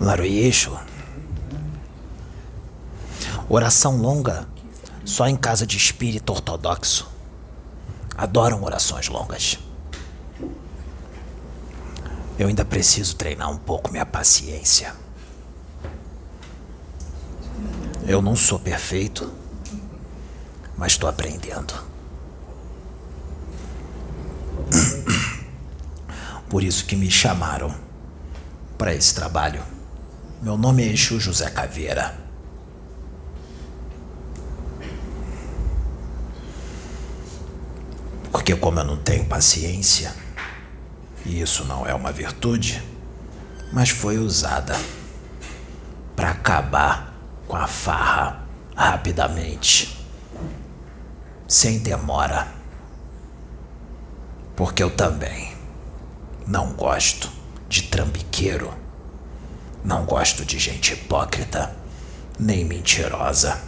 Laroyeixo. Oração longa só em casa de espírito ortodoxo. Adoram orações longas. Eu ainda preciso treinar um pouco minha paciência. Eu não sou perfeito, mas estou aprendendo. Por isso que me chamaram para esse trabalho. Meu nome é Exu José Caveira. Porque como eu não tenho paciência, e isso não é uma virtude, mas foi usada para acabar com a farra rapidamente, sem demora. Porque eu também não gosto de trambiqueiro. Não gosto de gente hipócrita, nem mentirosa,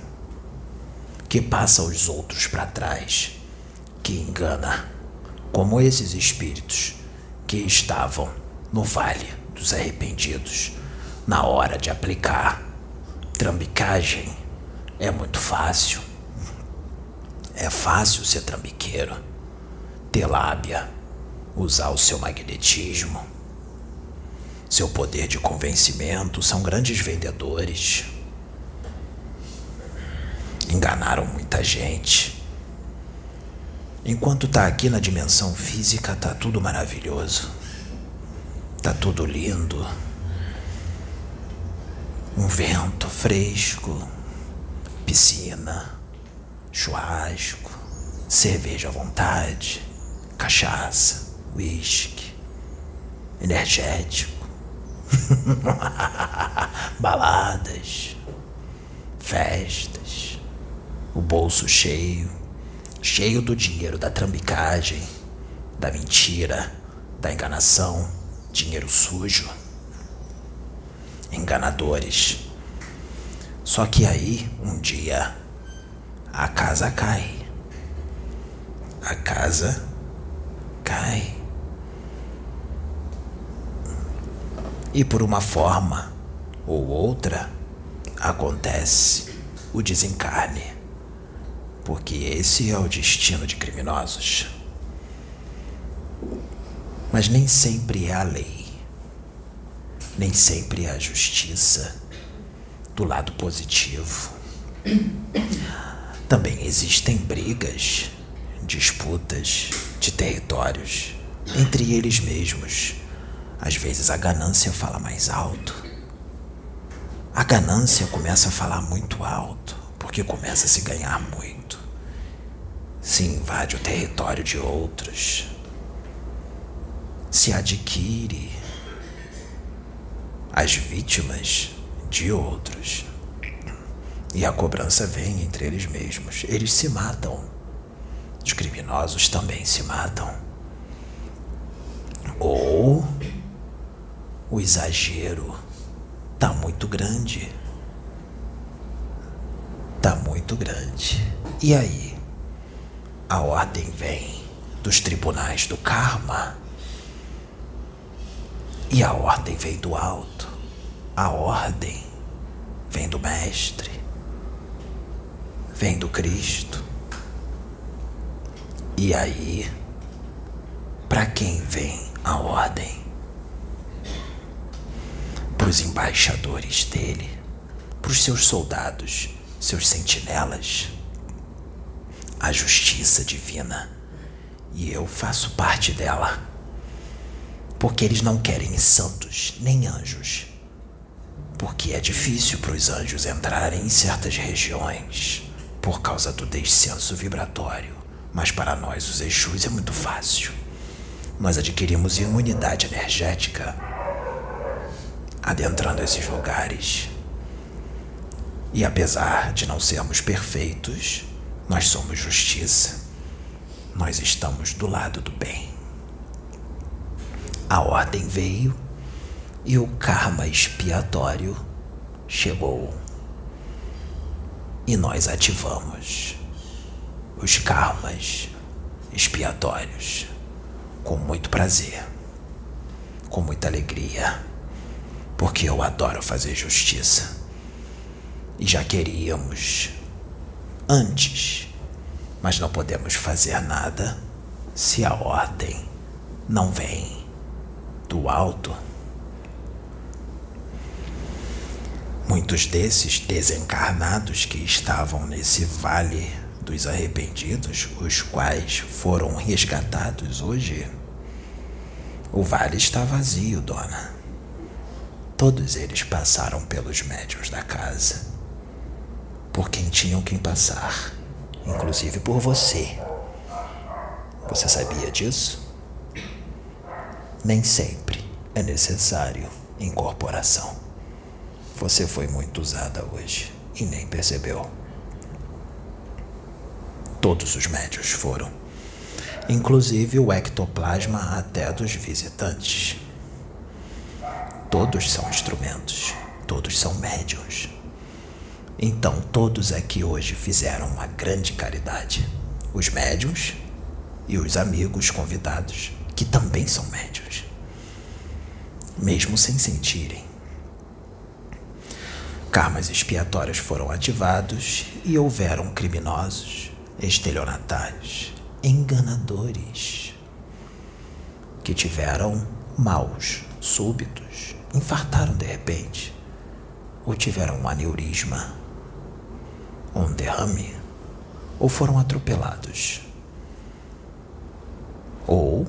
que passa os outros para trás, que engana, como esses espíritos que estavam no Vale dos Arrependidos na hora de aplicar. Trambicagem é muito fácil. É fácil ser trambiqueiro, ter lábia, usar o seu magnetismo seu poder de convencimento, são grandes vendedores. Enganaram muita gente. Enquanto tá aqui na dimensão física, tá tudo maravilhoso. Tá tudo lindo. Um vento fresco, piscina, churrasco, cerveja à vontade, cachaça, uísque, energético Baladas, festas, o bolso cheio, cheio do dinheiro da trambicagem, da mentira, da enganação, dinheiro sujo. Enganadores. Só que aí, um dia, a casa cai. A casa cai. E por uma forma ou outra acontece o desencarne, porque esse é o destino de criminosos. Mas nem sempre é a lei, nem sempre é a justiça do lado positivo. Também existem brigas, disputas de territórios entre eles mesmos às vezes a ganância fala mais alto. A ganância começa a falar muito alto, porque começa a se ganhar muito. Se invade o território de outros. Se adquire as vítimas de outros. E a cobrança vem entre eles mesmos. Eles se matam. Os criminosos também se matam. Ou o exagero tá muito grande. Tá muito grande. E aí? A ordem vem dos tribunais do karma. E a ordem vem do alto. A ordem vem do Mestre. Vem do Cristo. E aí? Para quem vem a ordem? Os embaixadores dele, para os seus soldados, seus sentinelas. A justiça divina. E eu faço parte dela. Porque eles não querem santos nem anjos. Porque é difícil para os anjos entrarem em certas regiões por causa do descenso vibratório. Mas para nós, os Exus, é muito fácil. Nós adquirimos imunidade energética adentrando esses lugares. E apesar de não sermos perfeitos, nós somos justiça. Nós estamos do lado do bem. A ordem veio e o karma expiatório chegou. E nós ativamos os karmas expiatórios com muito prazer, com muita alegria porque eu adoro fazer justiça. E já queríamos antes, mas não podemos fazer nada se a ordem não vem do alto. Muitos desses desencarnados que estavam nesse vale dos arrependidos, os quais foram resgatados hoje, o vale está vazio, dona. Todos eles passaram pelos médios da casa, por quem tinham que passar, inclusive por você. Você sabia disso? Nem sempre é necessário incorporação. Você foi muito usada hoje e nem percebeu. Todos os médios foram, inclusive o ectoplasma até dos visitantes. Todos são instrumentos, todos são médios. Então, todos aqui hoje fizeram uma grande caridade. Os médios e os amigos convidados, que também são médios, mesmo sem sentirem Karmas expiatórios foram ativados e houveram criminosos, estelionatários, enganadores, que tiveram maus súbitos, infartaram de repente, ou tiveram um aneurisma, um derrame, ou foram atropelados, ou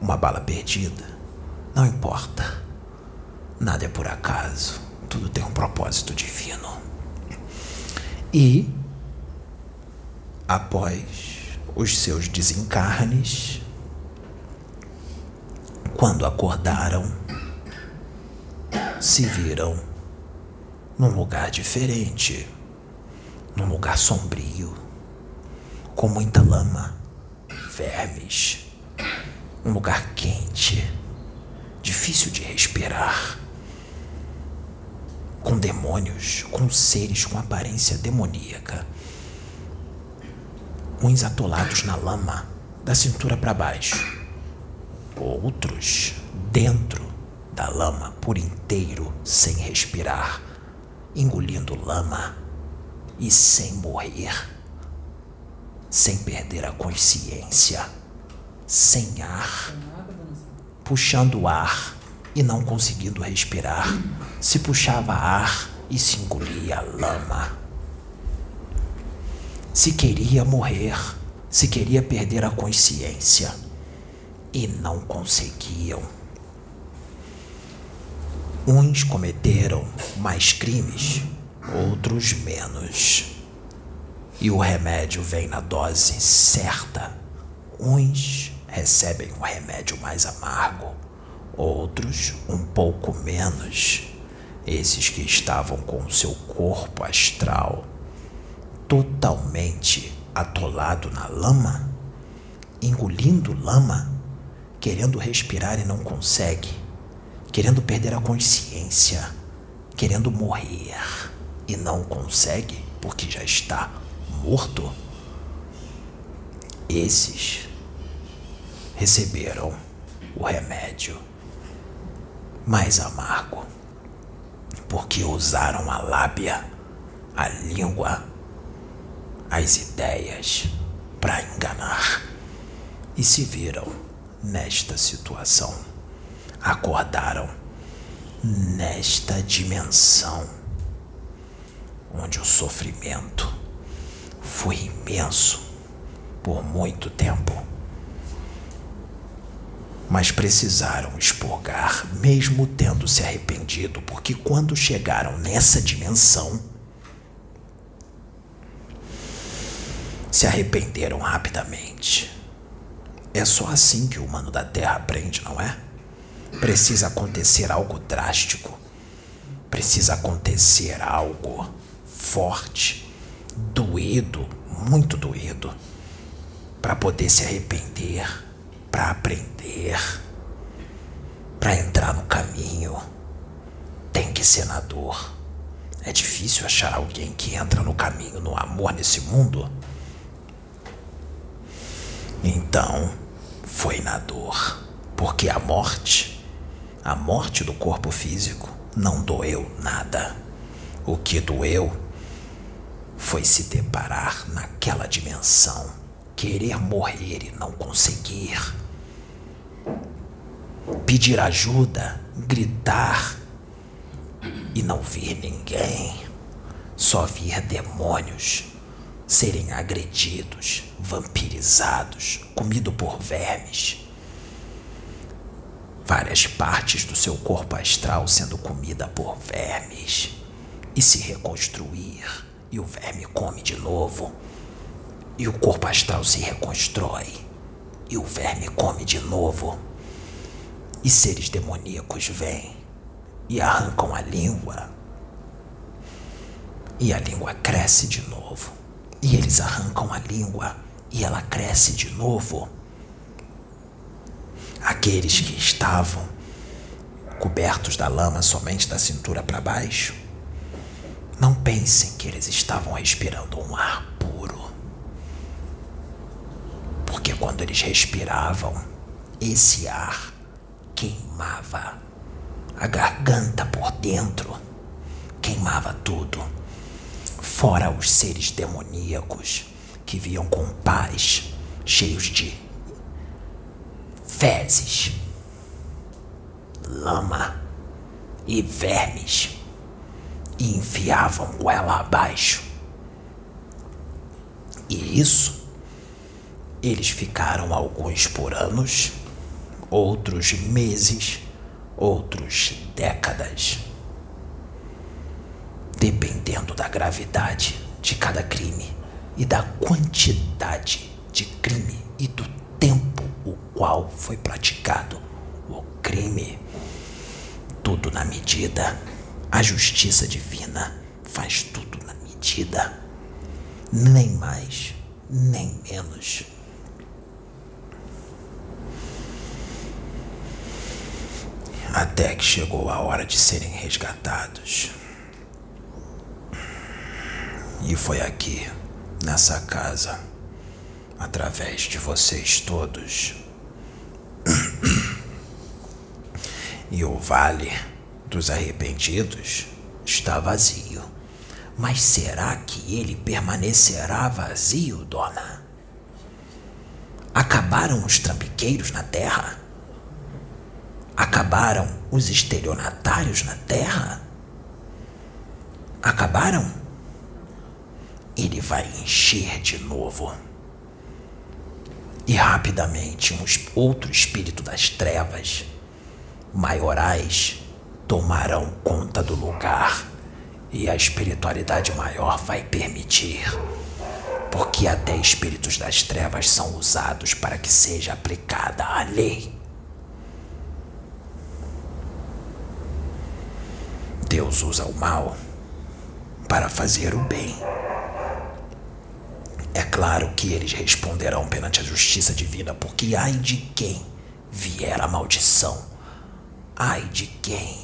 uma bala perdida. Não importa. Nada é por acaso tudo tem um propósito divino. E, após os seus desencarnes, quando acordaram, se viram num lugar diferente, num lugar sombrio, com muita lama, vermes, um lugar quente, difícil de respirar com demônios, com seres com aparência demoníaca. Uns atolados na lama, da cintura para baixo. Outros dentro da lama por inteiro, sem respirar, engolindo lama e sem morrer, sem perder a consciência, sem ar, puxando ar e não conseguindo respirar, se puxava ar e se engolia lama. Se queria morrer, se queria perder a consciência e não conseguiam. Uns cometeram mais crimes, outros menos. E o remédio vem na dose certa. Uns recebem o remédio mais amargo outros um pouco menos. Esses que estavam com o seu corpo astral totalmente atolado na lama, engolindo lama, querendo respirar e não consegue, querendo perder a consciência, querendo morrer e não consegue porque já está morto. Esses receberam o remédio mais amargo, porque usaram a lábia, a língua, as ideias para enganar e se viram nesta situação. Acordaram nesta dimensão onde o sofrimento foi imenso por muito tempo mas precisaram expurgar, mesmo tendo se arrependido, porque quando chegaram nessa dimensão, se arrependeram rapidamente. É só assim que o humano da Terra aprende, não é? Precisa acontecer algo drástico, precisa acontecer algo forte, doído, muito doído, para poder se arrepender para aprender, para entrar no caminho, tem que ser na dor. É difícil achar alguém que entra no caminho, no amor nesse mundo. Então, foi na dor, porque a morte, a morte do corpo físico, não doeu nada. O que doeu foi se deparar naquela dimensão, querer morrer e não conseguir. Pedir ajuda, gritar e não vir ninguém. Só vir demônios serem agredidos, vampirizados, comido por vermes. Várias partes do seu corpo astral sendo comida por vermes. E se reconstruir, e o verme come de novo, e o corpo astral se reconstrói, e o verme come de novo, e seres demoníacos vêm e arrancam a língua, e a língua cresce de novo. E eles arrancam a língua e ela cresce de novo. Aqueles que estavam cobertos da lama somente da cintura para baixo, não pensem que eles estavam respirando um ar puro. Porque quando eles respiravam, esse ar queimava a garganta por dentro, queimava tudo fora os seres demoníacos que viam com pás cheios de fezes, lama e vermes e enfiavam goela abaixo. E isso eles ficaram alguns por anos, outros meses, outros décadas dependendo da gravidade de cada crime e da quantidade de crime e do tempo qual foi praticado o crime. Tudo na medida. A justiça divina faz tudo na medida. Nem mais, nem menos. Até que chegou a hora de serem resgatados. E foi aqui, nessa casa, através de vocês todos. E o vale dos arrependidos está vazio. Mas será que ele permanecerá vazio, dona? Acabaram os trampiqueiros na terra? Acabaram os estelionatários na terra? Acabaram? ele vai encher de novo. E rapidamente um outro espírito das trevas, maiorais, tomarão conta do lugar e a espiritualidade maior vai permitir. Porque até espíritos das trevas são usados para que seja aplicada a lei. Deus usa o mal para fazer o bem. É claro que eles responderão perante a justiça divina, porque ai de quem vier a maldição. Ai de quem.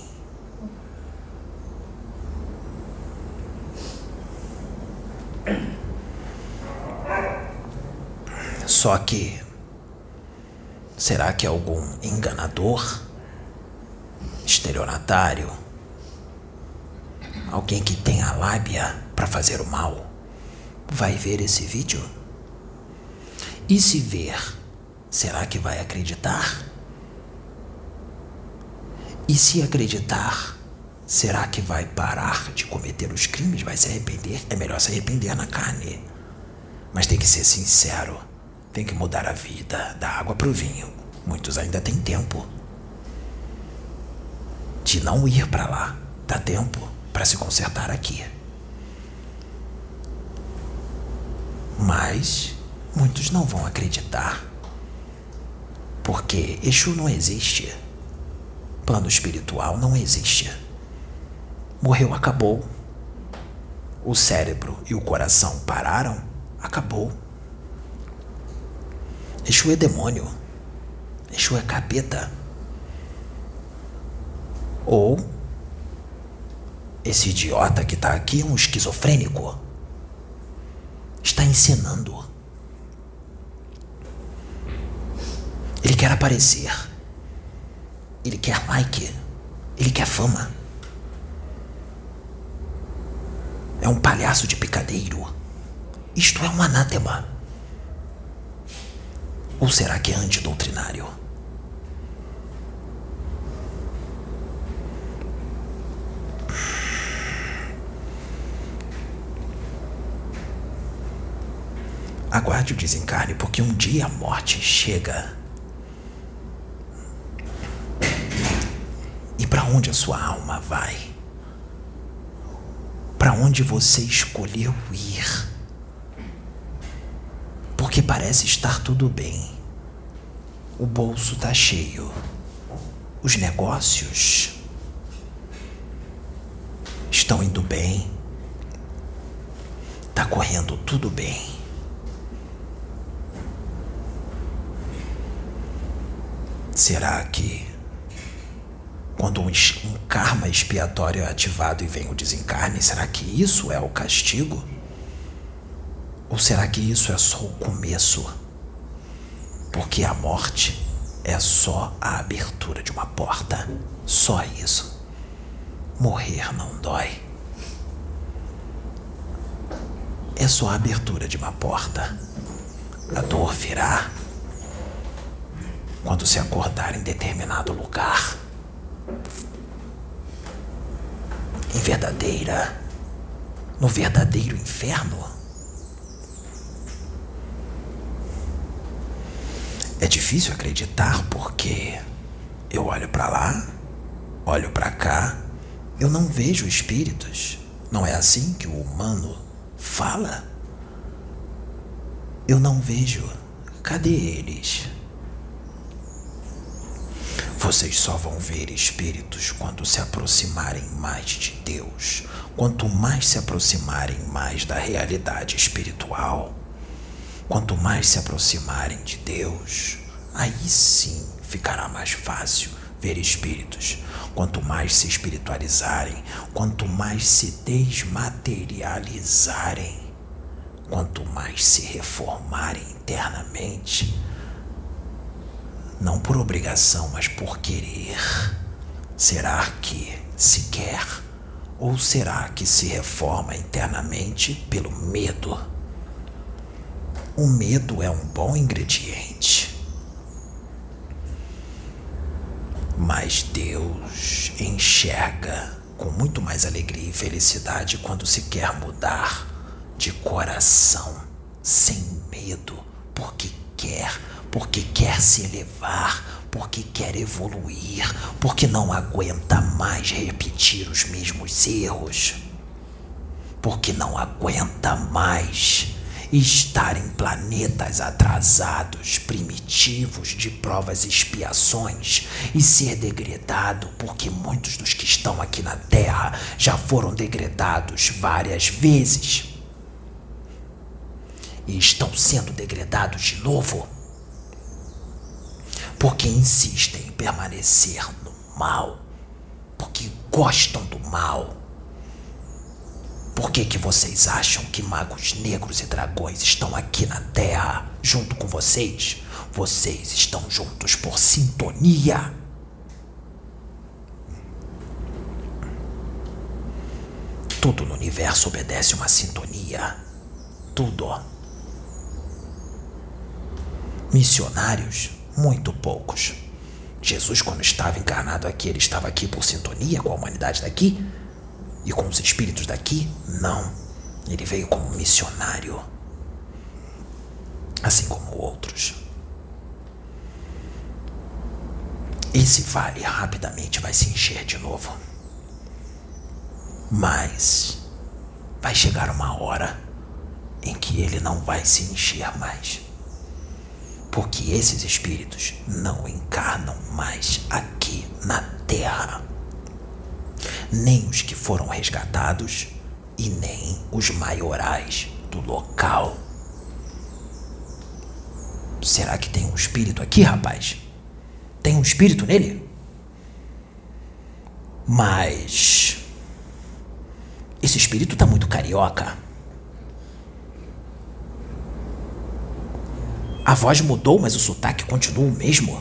Só que. Será que algum enganador? Estelionatário? Alguém que tem a lábia para fazer o mal? vai ver esse vídeo? E se ver, será que vai acreditar? E se acreditar, será que vai parar de cometer os crimes? Vai se arrepender? É melhor se arrepender na carne. Mas tem que ser sincero. Tem que mudar a vida, da água para o vinho. Muitos ainda têm tempo de não ir para lá. Dá tempo para se consertar aqui. Mas muitos não vão acreditar. Porque Exu não existe. Plano espiritual não existe. Morreu, acabou. O cérebro e o coração pararam, acabou. Exu é demônio. Exu é capeta. Ou esse idiota que tá aqui é um esquizofrênico está encenando. Ele quer aparecer. Ele quer like. Ele quer fama. É um palhaço de picadeiro. Isto é um anátema. Ou será que é antidoutrinário? Aguarde o desencarne, porque um dia a morte chega. Para onde a sua alma vai? Para onde você escolheu ir? Porque parece estar tudo bem. O bolso está cheio. Os negócios estão indo bem. Está correndo tudo bem. Será que quando um, um karma expiatório é ativado e vem o desencarne, será que isso é o castigo? Ou será que isso é só o começo? Porque a morte é só a abertura de uma porta. Só isso. Morrer não dói. É só a abertura de uma porta. A dor virá quando se acordar em determinado lugar. Em verdadeira, no verdadeiro inferno. É difícil acreditar porque eu olho para lá, olho para cá, eu não vejo espíritos. Não é assim que o humano fala? Eu não vejo. Cadê eles? Vocês só vão ver espíritos quando se aproximarem mais de Deus. Quanto mais se aproximarem mais da realidade espiritual, quanto mais se aproximarem de Deus, aí sim ficará mais fácil ver espíritos. Quanto mais se espiritualizarem, quanto mais se desmaterializarem, quanto mais se reformarem internamente, não por obrigação, mas por querer. Será que se quer? Ou será que se reforma internamente pelo medo? O medo é um bom ingrediente. Mas Deus enxerga com muito mais alegria e felicidade quando se quer mudar de coração, sem medo, porque quer porque quer se elevar, porque quer evoluir, porque não aguenta mais repetir os mesmos erros, porque não aguenta mais estar em planetas atrasados, primitivos, de provas e expiações e ser degradado, porque muitos dos que estão aqui na Terra já foram degradados várias vezes e estão sendo degradados de novo porque insistem em permanecer no mal, porque gostam do mal. Por que, que vocês acham que magos negros e dragões estão aqui na Terra junto com vocês? Vocês estão juntos por sintonia. Tudo no universo obedece uma sintonia. Tudo. Missionários muito poucos. Jesus, quando estava encarnado aqui, ele estava aqui por sintonia com a humanidade daqui e com os espíritos daqui? Não. Ele veio como missionário, assim como outros. Esse vale rapidamente vai se encher de novo. Mas vai chegar uma hora em que ele não vai se encher mais porque esses espíritos não encarnam mais aqui na Terra. Nem os que foram resgatados e nem os maiorais do local. Será que tem um espírito aqui, rapaz? Tem um espírito nele? Mas. Esse espírito tá muito carioca. A voz mudou, mas o sotaque continua o mesmo.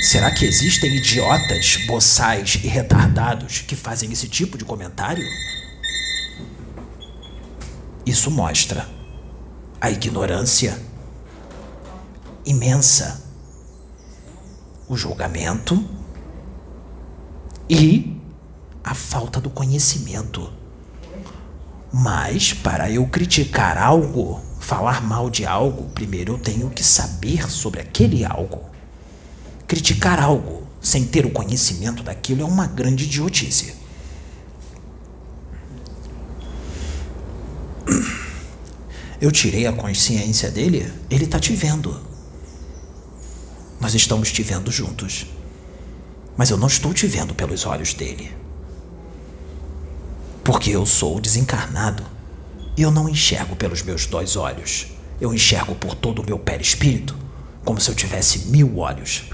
Será que existem idiotas, boçais e retardados que fazem esse tipo de comentário? Isso mostra a ignorância imensa, o julgamento e a falta do conhecimento. Mas para eu criticar algo, falar mal de algo, primeiro eu tenho que saber sobre aquele algo. Criticar algo sem ter o conhecimento daquilo é uma grande idiotice. Eu tirei a consciência dele, ele está te vendo. Nós estamos te vendo juntos. Mas eu não estou te vendo pelos olhos dele. Porque eu sou desencarnado e eu não enxergo pelos meus dois olhos. Eu enxergo por todo o meu perispírito, como se eu tivesse mil olhos.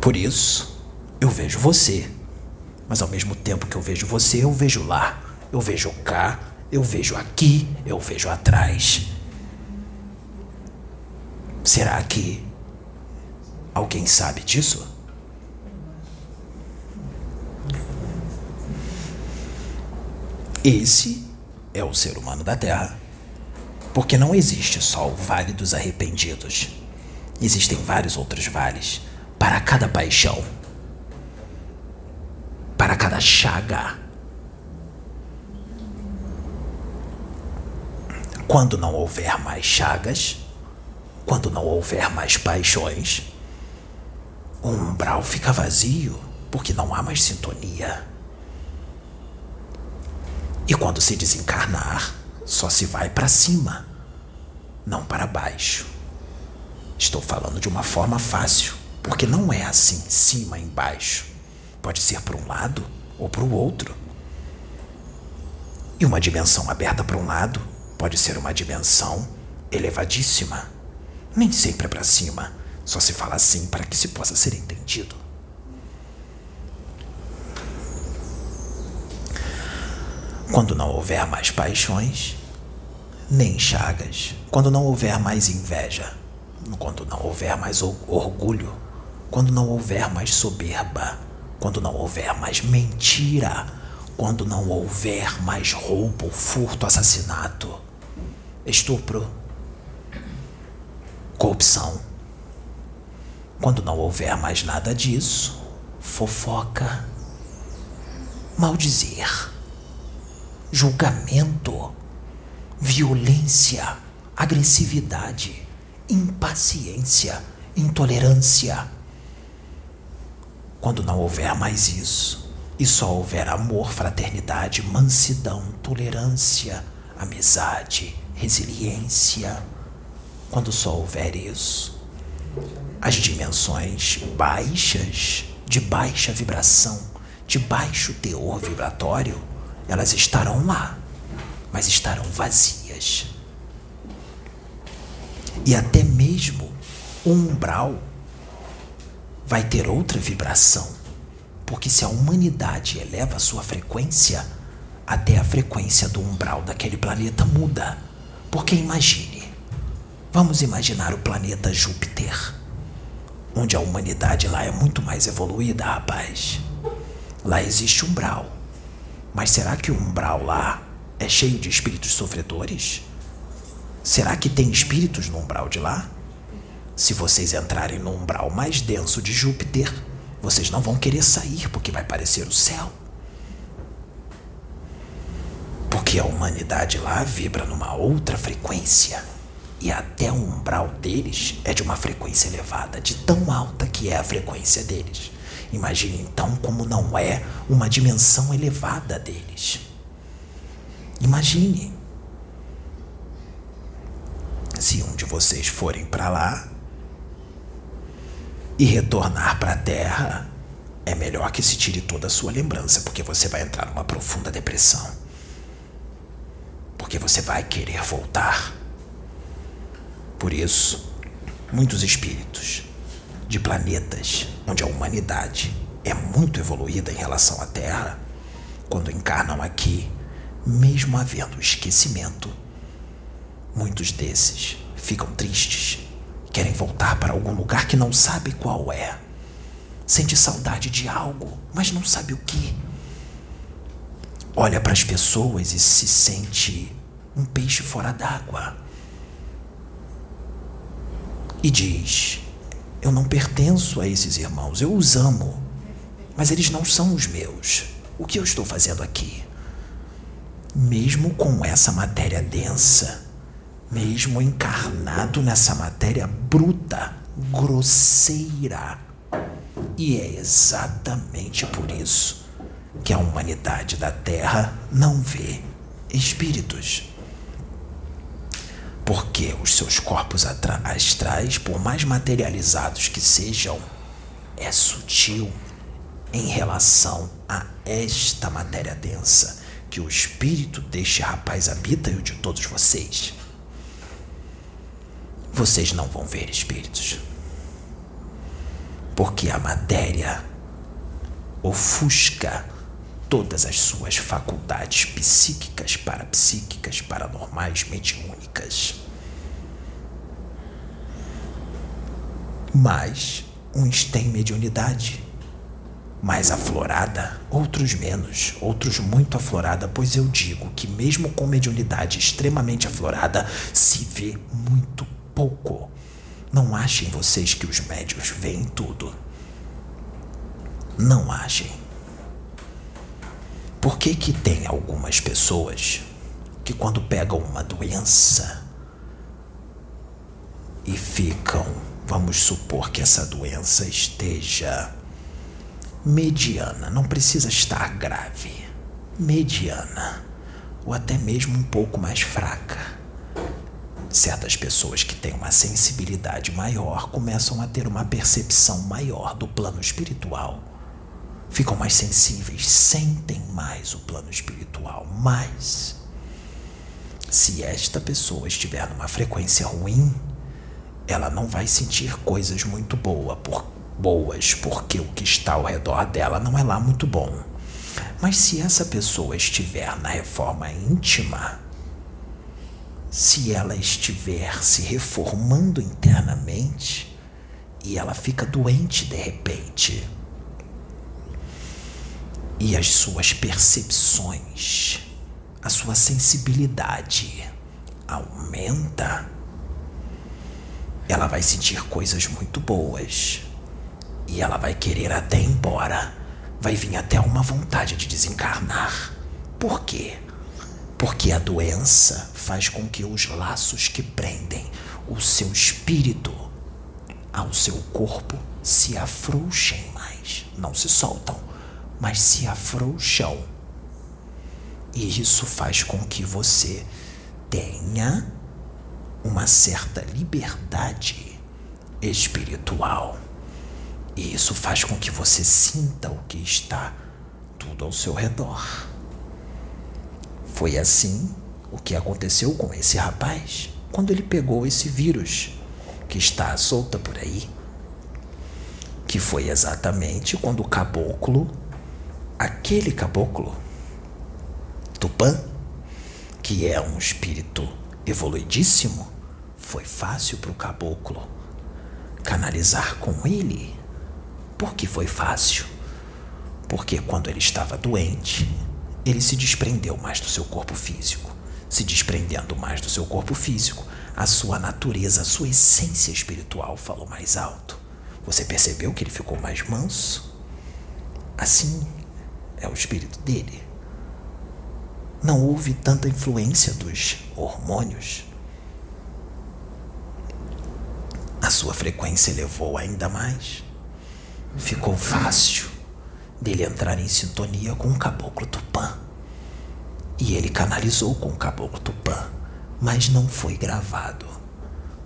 Por isso, eu vejo você mas ao mesmo tempo que eu vejo você, eu vejo lá, eu vejo cá, eu vejo aqui, eu vejo atrás. Será que alguém sabe disso? Esse é o ser humano da Terra. Porque não existe só o Vale dos Arrependidos. Existem vários outros vales para cada paixão para cada chaga. Quando não houver mais chagas, quando não houver mais paixões, o umbral fica vazio porque não há mais sintonia. E quando se desencarnar, só se vai para cima, não para baixo. Estou falando de uma forma fácil, porque não é assim, cima e embaixo. Pode ser para um lado ou para o outro. E uma dimensão aberta para um lado pode ser uma dimensão elevadíssima. Nem sempre é para cima, só se fala assim para que se possa ser entendido. Quando não houver mais paixões, nem chagas, quando não houver mais inveja, quando não houver mais orgulho, quando não houver mais soberba, quando não houver mais mentira, quando não houver mais roubo, furto, assassinato, estupro, corrupção. Quando não houver mais nada disso, fofoca, maldizer, julgamento, violência, agressividade, impaciência, intolerância. Quando não houver mais isso, e só houver amor, fraternidade, mansidão, tolerância, amizade, resiliência, quando só houver isso, as dimensões baixas, de baixa vibração, de baixo teor vibratório, elas estarão lá, mas estarão vazias. E até mesmo o umbral vai ter outra vibração. Porque se a humanidade eleva a sua frequência, até a frequência do umbral daquele planeta muda. Porque imagine, vamos imaginar o planeta Júpiter, onde a humanidade lá é muito mais evoluída, rapaz. Lá existe umbral. Mas será que o umbral lá é cheio de espíritos sofredores? Será que tem espíritos no umbral de lá? Se vocês entrarem no umbral mais denso de Júpiter, vocês não vão querer sair porque vai parecer o céu. Porque a humanidade lá vibra numa outra frequência. E até o umbral deles é de uma frequência elevada, de tão alta que é a frequência deles. Imagine então como não é uma dimensão elevada deles. Imagine. Se um de vocês forem para lá, e retornar para a Terra, é melhor que se tire toda a sua lembrança, porque você vai entrar numa profunda depressão. Porque você vai querer voltar. Por isso, muitos espíritos de planetas onde a humanidade é muito evoluída em relação à Terra, quando encarnam aqui, mesmo havendo esquecimento, muitos desses ficam tristes, querem voltar para algum lugar que não sabe qual é. Sente saudade de algo, mas não sabe o que. Olha para as pessoas e se sente um peixe fora d'água. E diz: Eu não pertenço a esses irmãos, eu os amo, mas eles não são os meus. O que eu estou fazendo aqui? Mesmo com essa matéria densa, mesmo encarnado nessa matéria bruta, grosseira. E é exatamente por isso que a humanidade da Terra não vê espíritos. Porque os seus corpos astrais, por mais materializados que sejam, é sutil em relação a esta matéria densa que o espírito deste rapaz habita e o de todos vocês. Vocês não vão ver espíritos. Porque a matéria ofusca todas as suas faculdades psíquicas, parapsíquicas, paranormais, mediúnicas. Mas uns têm mediunidade mais aflorada, outros menos, outros muito aflorada, pois eu digo que mesmo com mediunidade extremamente aflorada, se vê muito pouco. Não achem vocês que os médios veem tudo. Não achem. Por que que tem algumas pessoas que quando pegam uma doença e ficam, vamos supor que essa doença esteja mediana, não precisa estar grave, mediana, ou até mesmo um pouco mais fraca. Certas pessoas que têm uma sensibilidade maior começam a ter uma percepção maior do plano espiritual. Ficam mais sensíveis, sentem mais o plano espiritual, mas se esta pessoa estiver numa frequência ruim, ela não vai sentir coisas muito boas, por, boas, porque o que está ao redor dela não é lá muito bom. Mas se essa pessoa estiver na reforma íntima, se ela estiver se reformando internamente e ela fica doente de repente, e as suas percepções, a sua sensibilidade aumenta, ela vai sentir coisas muito boas e ela vai querer até embora. Vai vir até uma vontade de desencarnar. Por quê? Porque a doença faz com que os laços que prendem o seu espírito ao seu corpo se afrouxem mais. Não se soltam, mas se afrouxam. E isso faz com que você tenha uma certa liberdade espiritual. E isso faz com que você sinta o que está tudo ao seu redor. Foi assim o que aconteceu com esse rapaz quando ele pegou esse vírus que está solta por aí. Que foi exatamente quando o caboclo, aquele caboclo, Tupã, que é um espírito evoluidíssimo, foi fácil para o caboclo canalizar com ele por que foi fácil? Porque quando ele estava doente, ele se desprendeu mais do seu corpo físico. Se desprendendo mais do seu corpo físico, a sua natureza, a sua essência espiritual falou mais alto. Você percebeu que ele ficou mais manso? Assim é o espírito dele. Não houve tanta influência dos hormônios. A sua frequência elevou ainda mais ficou fácil dele entrar em sintonia com o caboclo Tupã. E ele canalizou com o caboclo Tupã, mas não foi gravado,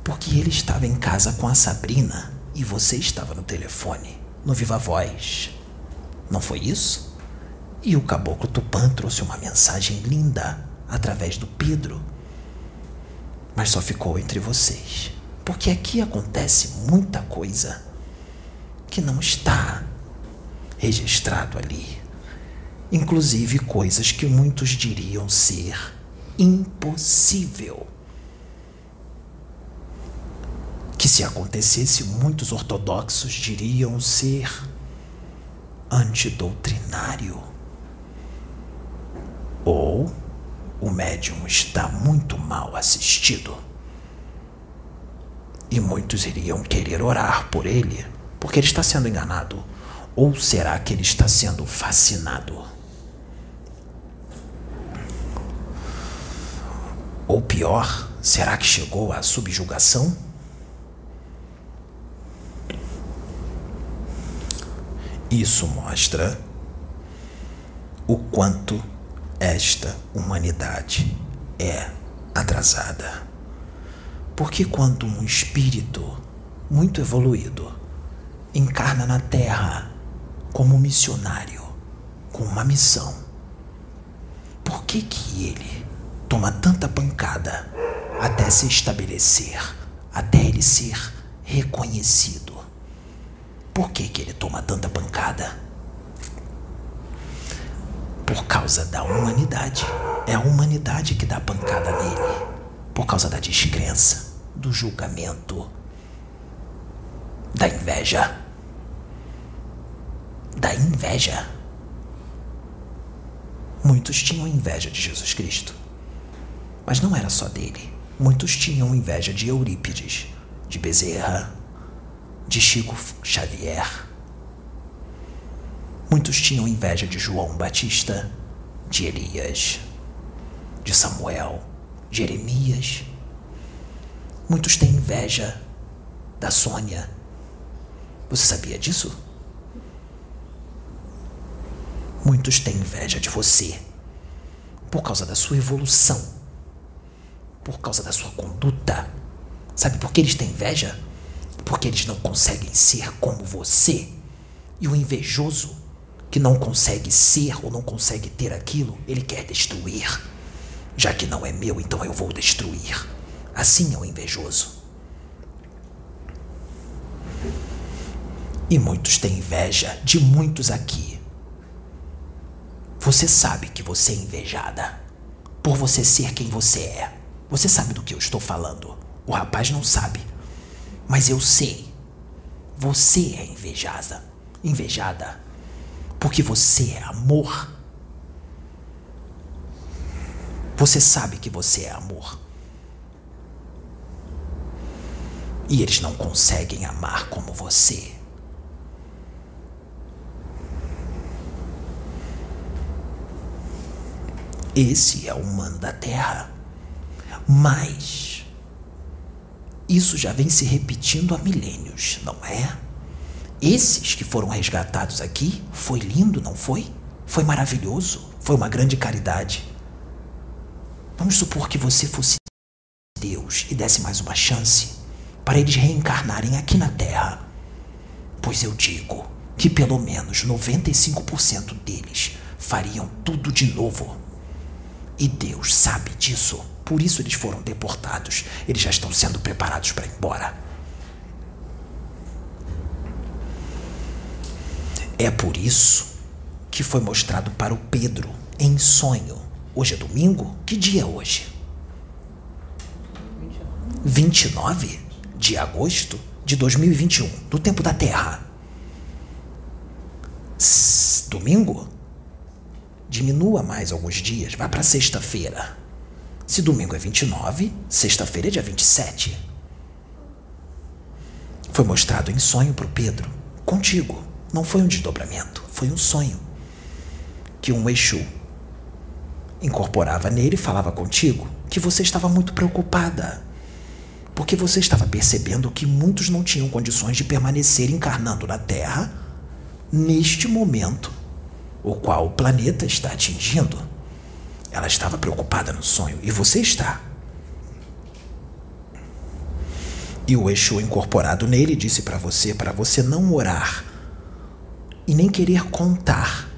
porque ele estava em casa com a Sabrina e você estava no telefone, no Viva Voz. Não foi isso? E o caboclo Tupã trouxe uma mensagem linda através do Pedro, mas só ficou entre vocês, porque aqui acontece muita coisa que não está registrado ali. Inclusive coisas que muitos diriam ser impossível. se acontecesse, muitos ortodoxos diriam ser antidoutrinário. Ou o médium está muito mal assistido. E muitos iriam querer orar por ele, porque ele está sendo enganado. Ou será que ele está sendo fascinado? Ou pior, será que chegou à subjugação? Isso mostra o quanto esta humanidade é atrasada. Porque quando um espírito muito evoluído encarna na Terra como missionário, com uma missão, por que que ele toma tanta pancada até se estabelecer, até ele ser reconhecido? Por que, que ele toma tanta pancada? Por causa da humanidade. É a humanidade que dá pancada nele. Por causa da descrença, do julgamento, da inveja. Da inveja. Muitos tinham inveja de Jesus Cristo. Mas não era só dele. Muitos tinham inveja de Eurípides, de Bezerra, de Chico Xavier. Muitos tinham inveja de João Batista, de Elias, de Samuel, de Jeremias. Muitos têm inveja da Sônia. Você sabia disso? Muitos têm inveja de você por causa da sua evolução, por causa da sua conduta. Sabe por que eles têm inveja? porque eles não conseguem ser como você. E o invejoso, que não consegue ser ou não consegue ter aquilo, ele quer destruir. Já que não é meu, então eu vou destruir. Assim é o invejoso. E muitos têm inveja de muitos aqui. Você sabe que você é invejada por você ser quem você é. Você sabe do que eu estou falando. O rapaz não sabe. Mas eu sei. Você é invejada. Invejada. Porque você é amor. Você sabe que você é amor. E eles não conseguem amar como você. Esse é o humano da Terra. Mas isso já vem se repetindo há milênios, não é? Esses que foram resgatados aqui, foi lindo, não foi? Foi maravilhoso, foi uma grande caridade. Vamos supor que você fosse Deus e desse mais uma chance para eles reencarnarem aqui na Terra. Pois eu digo que pelo menos 95% deles fariam tudo de novo. E Deus sabe disso. Por isso eles foram deportados. Eles já estão sendo preparados para ir embora. É por isso que foi mostrado para o Pedro em sonho. Hoje é domingo? Que dia é hoje? 29 de agosto de 2021, do tempo da Terra. Domingo? Diminua mais alguns dias, vá para sexta-feira. Se domingo é 29, sexta-feira é dia 27. Foi mostrado em sonho para o Pedro, contigo. Não foi um desdobramento, foi um sonho. Que um Exu incorporava nele e falava contigo que você estava muito preocupada. Porque você estava percebendo que muitos não tinham condições de permanecer encarnando na Terra neste momento, o qual o planeta está atingindo. Ela estava preocupada no sonho e você está. E o Exu incorporado nele disse para você para você não orar e nem querer contar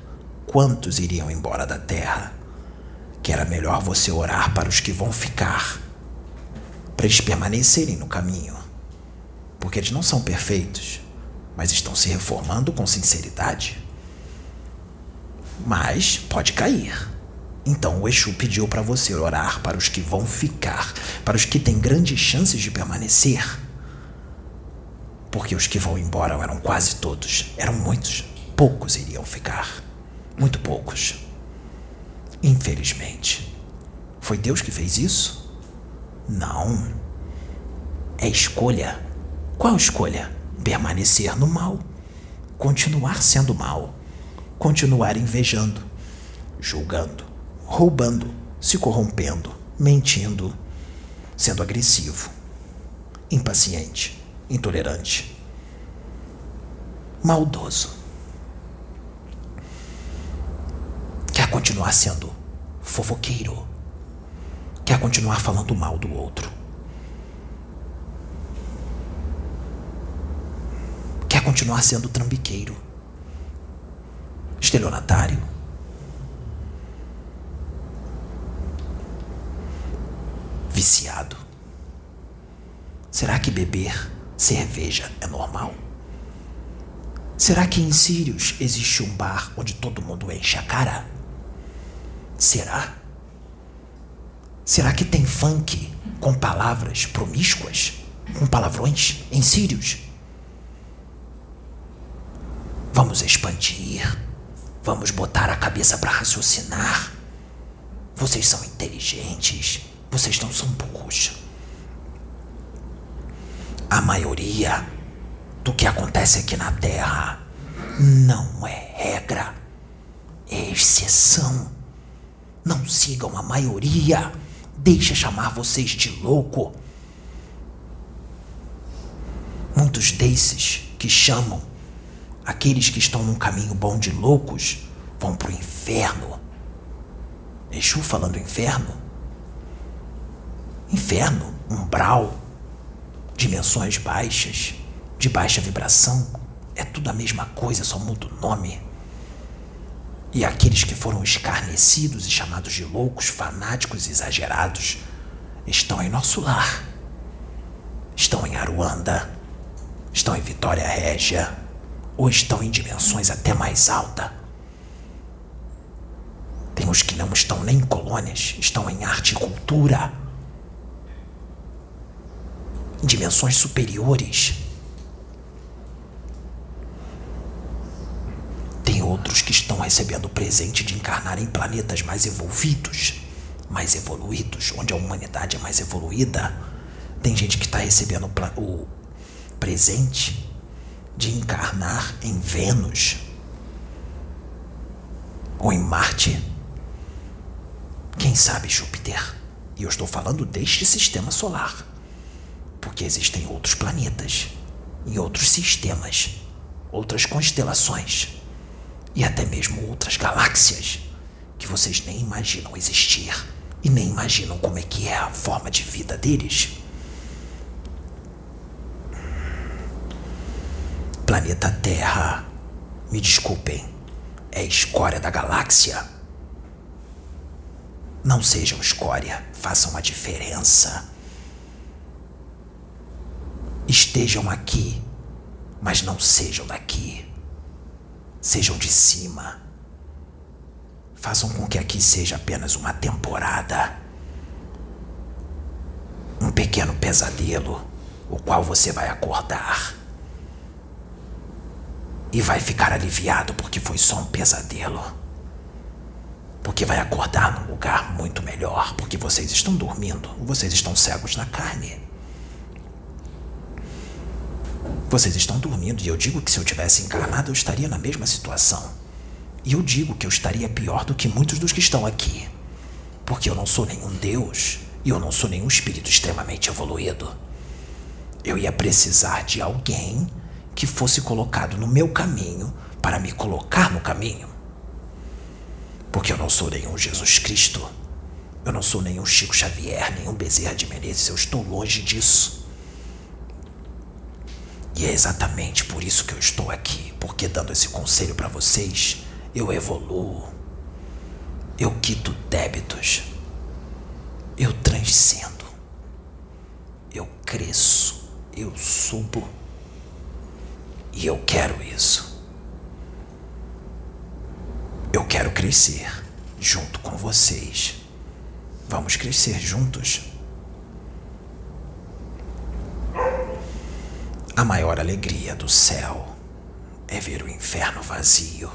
quantos iriam embora da terra, que era melhor você orar para os que vão ficar, para eles permanecerem no caminho, porque eles não são perfeitos, mas estão se reformando com sinceridade. Mas pode cair. Então o Exu pediu para você orar para os que vão ficar, para os que têm grandes chances de permanecer. Porque os que vão embora eram quase todos, eram muitos, poucos iriam ficar. Muito poucos. Infelizmente. Foi Deus que fez isso? Não. É escolha. Qual escolha? Permanecer no mal. Continuar sendo mal. Continuar invejando, julgando, roubando, se corrompendo, mentindo, sendo agressivo, impaciente, intolerante, maldoso. Continuar sendo fofoqueiro, quer continuar falando mal do outro. Quer continuar sendo trambiqueiro, estelionatário. Viciado. Será que beber cerveja é normal? Será que em Sirius existe um bar onde todo mundo enche a cara? Será? Será que tem funk com palavras promíscuas? Com palavrões em Sirius? Vamos expandir. Vamos botar a cabeça para raciocinar. Vocês são inteligentes. Vocês não são burros. A maioria do que acontece aqui na Terra não é regra, é exceção. Não sigam a maioria. Deixa chamar vocês de louco. Muitos desses que chamam aqueles que estão num caminho bom de loucos vão pro inferno. Exu falando inferno? Inferno, umbral, dimensões baixas, de baixa vibração, é tudo a mesma coisa, só muda o nome. E aqueles que foram escarnecidos e chamados de loucos, fanáticos e exagerados, estão em nosso lar. Estão em Aruanda, estão em Vitória Régia, ou estão em dimensões até mais altas. Tem os que não estão nem em colônias, estão em arte e cultura, em dimensões superiores. Outros que estão recebendo o presente de encarnar em planetas mais evolvidos, mais evoluídos, onde a humanidade é mais evoluída. Tem gente que está recebendo o presente de encarnar em Vênus ou em Marte. Quem sabe Júpiter? E eu estou falando deste sistema solar, porque existem outros planetas e outros sistemas, outras constelações e até mesmo outras galáxias que vocês nem imaginam existir e nem imaginam como é que é a forma de vida deles. Planeta Terra, me desculpem, é escória da galáxia. Não sejam escória, façam a diferença. Estejam aqui, mas não sejam daqui. Sejam de cima. Façam com que aqui seja apenas uma temporada. Um pequeno pesadelo, o qual você vai acordar. E vai ficar aliviado porque foi só um pesadelo. Porque vai acordar num lugar muito melhor, porque vocês estão dormindo, vocês estão cegos na carne. Vocês estão dormindo e eu digo que se eu tivesse encarnado eu estaria na mesma situação. E eu digo que eu estaria pior do que muitos dos que estão aqui. Porque eu não sou nenhum Deus e eu não sou nenhum espírito extremamente evoluído. Eu ia precisar de alguém que fosse colocado no meu caminho para me colocar no caminho. Porque eu não sou nenhum Jesus Cristo. Eu não sou nenhum Chico Xavier, nenhum Bezerra de Menezes. Eu estou longe disso. E é exatamente por isso que eu estou aqui, porque dando esse conselho para vocês, eu evoluo. Eu quito débitos. Eu transcendo. Eu cresço. Eu subo. E eu quero isso. Eu quero crescer junto com vocês. Vamos crescer juntos. A maior alegria do céu é ver o inferno vazio.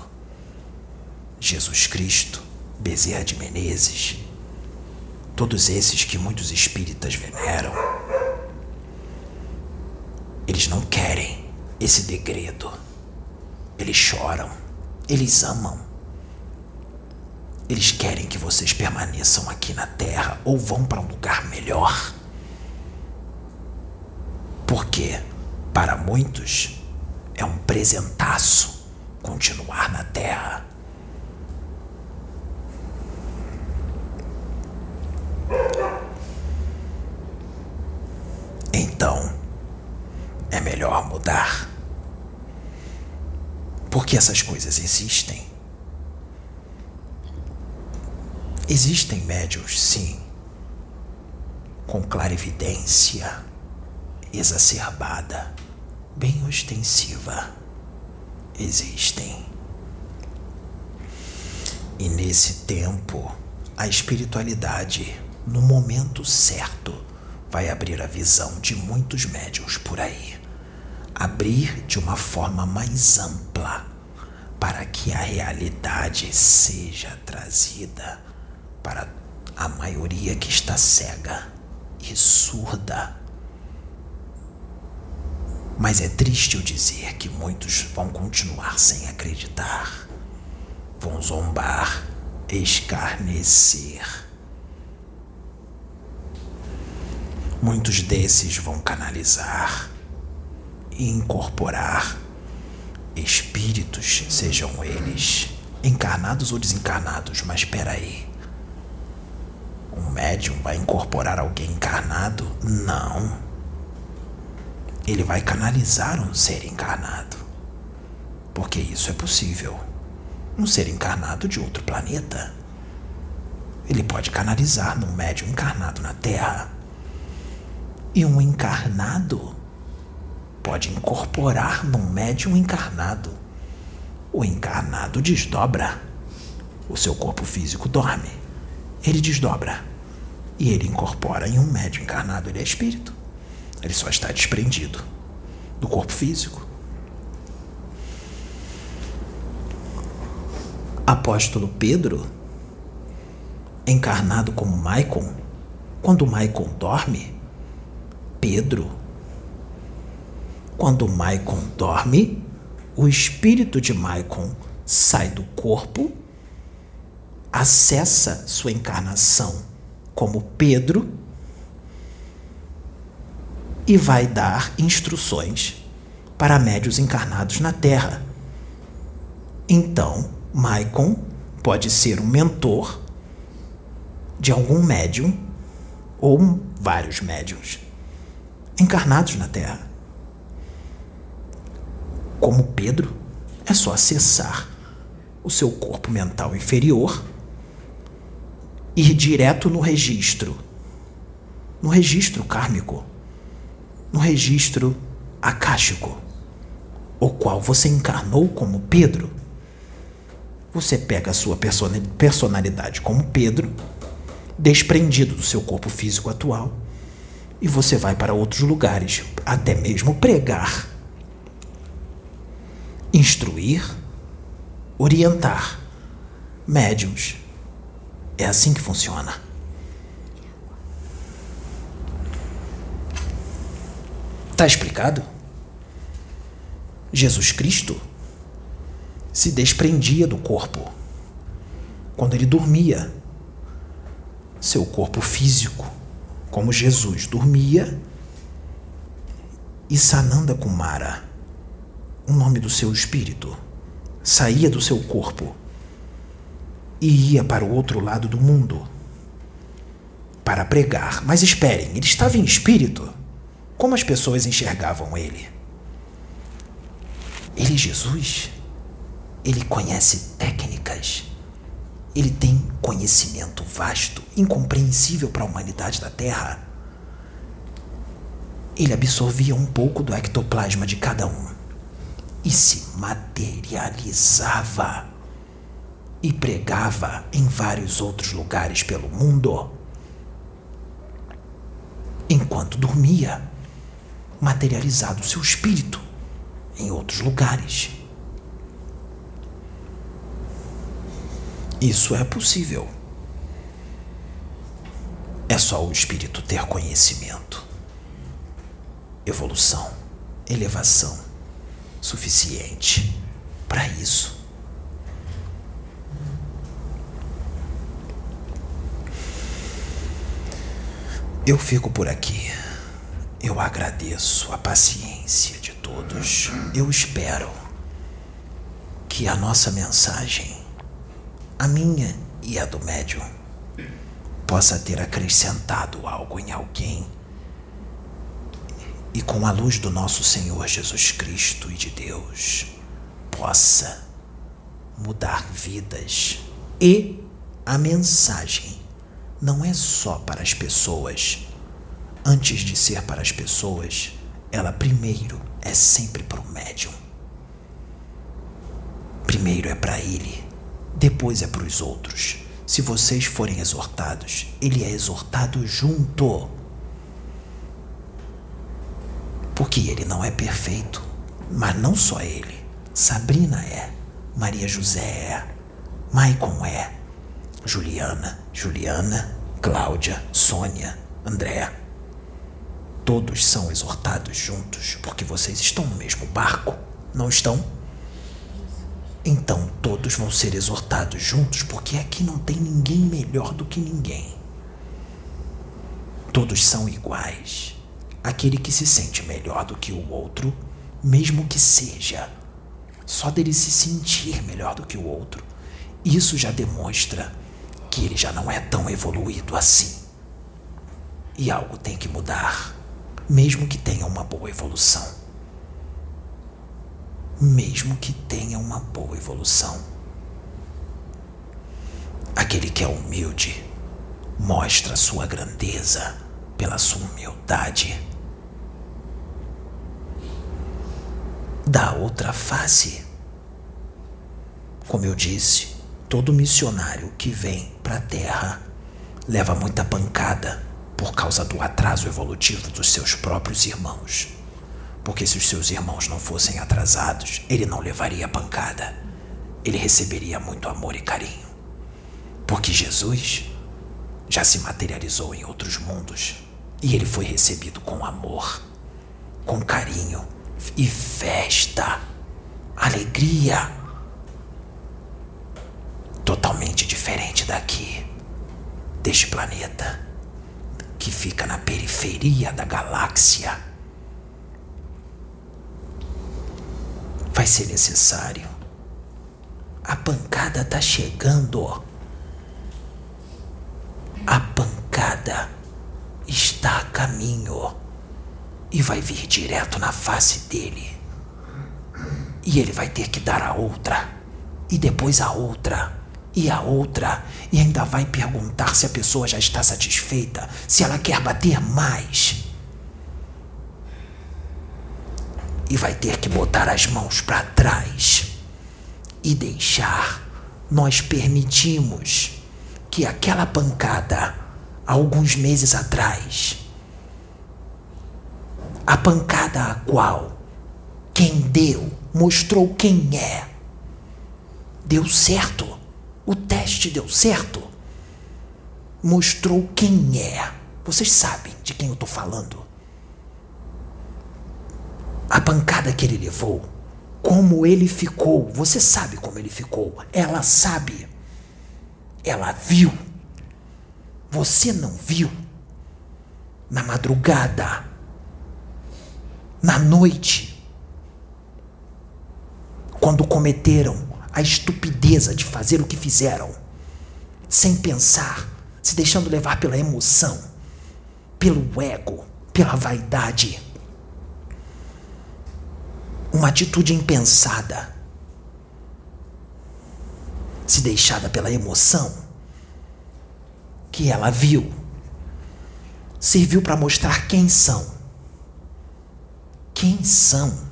Jesus Cristo, Bezerra de Menezes, todos esses que muitos espíritas veneram, eles não querem esse degredo. Eles choram, eles amam. Eles querem que vocês permaneçam aqui na Terra ou vão para um lugar melhor. Porque, para muitos, é um presentaço continuar na Terra. Então, é melhor mudar. Porque essas coisas existem. Existem médios, sim, com clarividência exacerbada, bem ostensiva. Existem. E nesse tempo, a espiritualidade, no momento certo, vai abrir a visão de muitos médiums por aí. Abrir de uma forma mais ampla, para que a realidade seja trazida para a maioria que está cega e surda. Mas é triste eu dizer que muitos vão continuar sem acreditar, vão zombar, escarnecer Muitos desses vão canalizar e incorporar espíritos, sejam eles encarnados ou desencarnados, mas espera aí. Um médium vai incorporar alguém encarnado? Não. Ele vai canalizar um ser encarnado. Porque isso é possível. Um ser encarnado de outro planeta. Ele pode canalizar num médium encarnado na Terra e um encarnado pode incorporar num médium encarnado. O encarnado desdobra. O seu corpo físico dorme. Ele desdobra. E ele incorpora em um médium encarnado. Ele é espírito. Ele só está desprendido do corpo físico. Apóstolo Pedro, encarnado como Maicon, quando Maicon dorme, Pedro. Quando Maicon dorme, o espírito de Maicon sai do corpo, acessa sua encarnação como Pedro e vai dar instruções para médios encarnados na Terra. Então, Maicon pode ser um mentor de algum médium ou vários médiums encarnados na Terra. Como Pedro, é só acessar o seu corpo mental inferior, ir direto no registro, no registro kármico, no registro acástico, o qual você encarnou como Pedro. Você pega a sua personalidade como Pedro, desprendido do seu corpo físico atual e você vai para outros lugares, até mesmo pregar, instruir, orientar médiums. É assim que funciona. Tá explicado? Jesus Cristo se desprendia do corpo quando ele dormia. Seu corpo físico como Jesus dormia, e Sananda Kumara, o nome do seu espírito, saía do seu corpo e ia para o outro lado do mundo para pregar. Mas esperem, ele estava em espírito. Como as pessoas enxergavam ele? Ele, Jesus, ele conhece técnicas ele tem conhecimento vasto, incompreensível para a humanidade da Terra. Ele absorvia um pouco do ectoplasma de cada um e se materializava e pregava em vários outros lugares pelo mundo. Enquanto dormia, materializado o seu espírito em outros lugares. Isso é possível. É só o espírito ter conhecimento, evolução, elevação suficiente para isso. Eu fico por aqui. Eu agradeço a paciência de todos. Eu espero que a nossa mensagem, a minha e a do médium, possa ter acrescentado algo em alguém e com a luz do nosso Senhor Jesus Cristo e de Deus possa mudar vidas. E a mensagem não é só para as pessoas. Antes de ser para as pessoas, ela primeiro é sempre para o médium. Primeiro é para ele, depois é para os outros. Se vocês forem exortados, ele é exortado junto. Porque ele não é perfeito, mas não só ele. Sabrina é, Maria José é, Maicon é, Juliana, Juliana, Cláudia, Sônia, André. Todos são exortados juntos porque vocês estão no mesmo barco, não estão? Então todos vão ser exortados juntos, porque aqui não tem ninguém melhor do que ninguém. Todos são iguais. Aquele que se sente melhor do que o outro, mesmo que seja, só dele se sentir melhor do que o outro, isso já demonstra que ele já não é tão evoluído assim. E algo tem que mudar, mesmo que tenha uma boa evolução mesmo que tenha uma boa evolução. Aquele que é humilde mostra sua grandeza pela sua humildade. Da outra face, como eu disse, todo missionário que vem para a Terra leva muita pancada por causa do atraso evolutivo dos seus próprios irmãos. Porque se os seus irmãos não fossem atrasados, ele não levaria pancada. Ele receberia muito amor e carinho. Porque Jesus já se materializou em outros mundos e ele foi recebido com amor, com carinho e festa, alegria. Totalmente diferente daqui, deste planeta, que fica na periferia da galáxia vai ser necessário. A pancada tá chegando. A pancada está a caminho e vai vir direto na face dele. E ele vai ter que dar a outra, e depois a outra, e a outra, e ainda vai perguntar se a pessoa já está satisfeita, se ela quer bater mais. e vai ter que botar as mãos para trás e deixar. Nós permitimos que aquela pancada, alguns meses atrás, a pancada a qual quem deu mostrou quem é, deu certo. O teste deu certo. Mostrou quem é. Vocês sabem de quem eu estou falando a pancada que ele levou, como ele ficou. Você sabe como ele ficou. Ela sabe. Ela viu. Você não viu. Na madrugada, na noite, quando cometeram a estupideza de fazer o que fizeram, sem pensar, se deixando levar pela emoção, pelo ego, pela vaidade uma atitude impensada, se deixada pela emoção que ela viu, serviu para mostrar quem são. Quem são?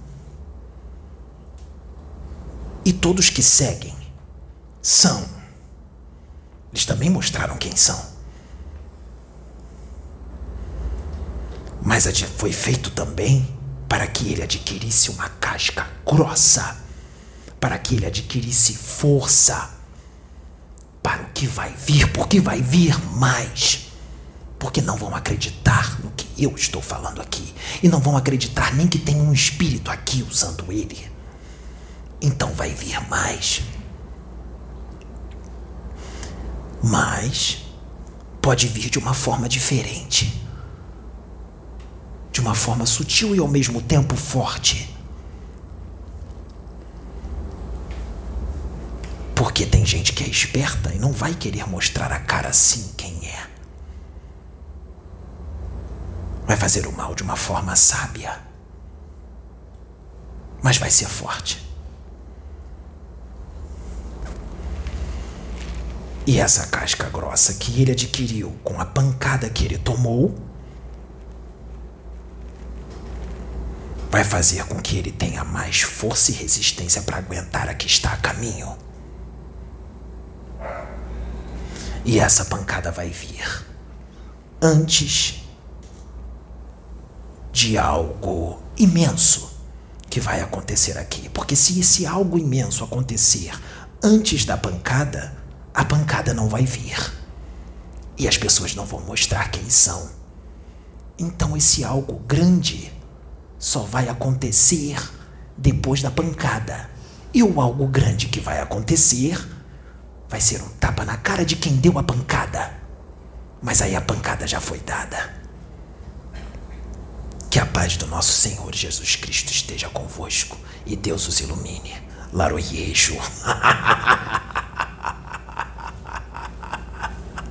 E todos que seguem são. Eles também mostraram quem são. Mas foi feito também para que ele adquirisse uma casca grossa, para que ele adquirisse força para o que vai vir, porque vai vir mais. Porque não vão acreditar no que eu estou falando aqui. E não vão acreditar nem que tem um espírito aqui usando ele. Então vai vir mais. Mas pode vir de uma forma diferente. De uma forma sutil e ao mesmo tempo forte. Porque tem gente que é esperta e não vai querer mostrar a cara assim quem é. Vai fazer o mal de uma forma sábia. Mas vai ser forte. E essa casca grossa que ele adquiriu com a pancada que ele tomou vai fazer com que ele tenha mais força e resistência para aguentar a que está a caminho. E essa pancada vai vir antes de algo imenso que vai acontecer aqui. Porque se esse algo imenso acontecer antes da pancada, a pancada não vai vir. E as pessoas não vão mostrar quem são. Então esse algo grande só vai acontecer depois da pancada. E o algo grande que vai acontecer vai ser um tapa na cara de quem deu a pancada. Mas aí a pancada já foi dada. Que a paz do nosso Senhor Jesus Cristo esteja convosco e Deus os ilumine. Laroyejo.